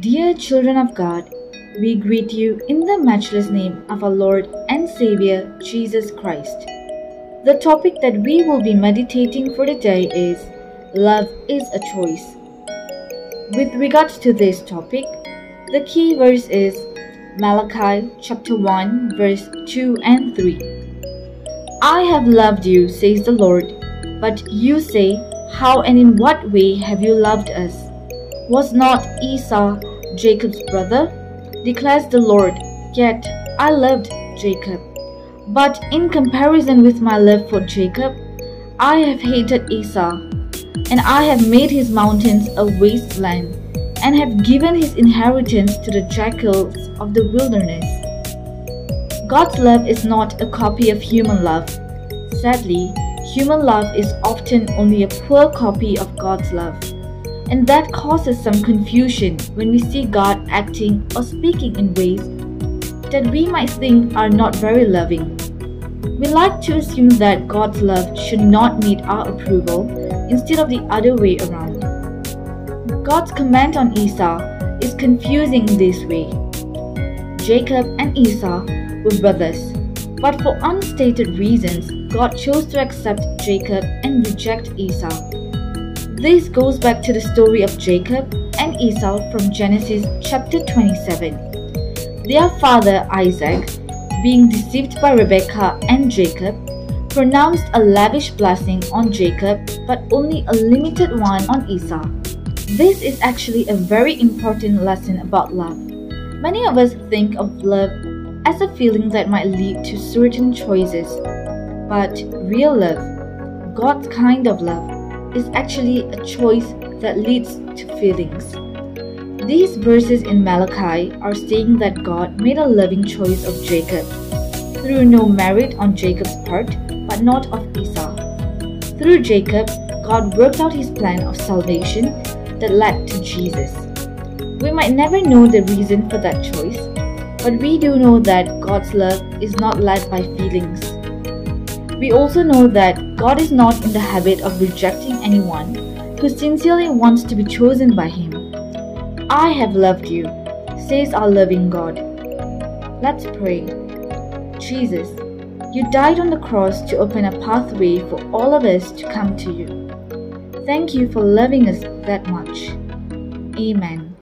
Dear children of God, we greet you in the matchless name of our Lord and Savior Jesus Christ. The topic that we will be meditating for today is Love is a Choice. With regards to this topic, the key verse is Malachi chapter 1 verse 2 and 3. I have loved you, says the Lord, but you say, How and in what way have you loved us? Was not Esau Jacob's brother? Declares the Lord, Yet I loved Jacob. But in comparison with my love for Jacob, I have hated Esau, and I have made his mountains a wasteland, and have given his inheritance to the jackals of the wilderness. God's love is not a copy of human love. Sadly, human love is often only a poor copy of God's love. And that causes some confusion when we see God acting or speaking in ways that we might think are not very loving. We like to assume that God's love should not need our approval instead of the other way around. God's comment on Esau is confusing this way. Jacob and Esau were brothers, but for unstated reasons, God chose to accept Jacob and reject Esau. This goes back to the story of Jacob and Esau from Genesis chapter 27. Their father Isaac, being deceived by Rebekah and Jacob, pronounced a lavish blessing on Jacob but only a limited one on Esau. This is actually a very important lesson about love. Many of us think of love as a feeling that might lead to certain choices, but real love, God's kind of love, is actually a choice that leads to feelings. These verses in Malachi are saying that God made a loving choice of Jacob, through no merit on Jacob's part, but not of Esau. Through Jacob, God worked out his plan of salvation that led to Jesus. We might never know the reason for that choice, but we do know that God's love is not led by feelings. We also know that God is not in the habit of rejecting anyone who sincerely wants to be chosen by Him. I have loved you, says our loving God. Let's pray. Jesus, you died on the cross to open a pathway for all of us to come to you. Thank you for loving us that much. Amen.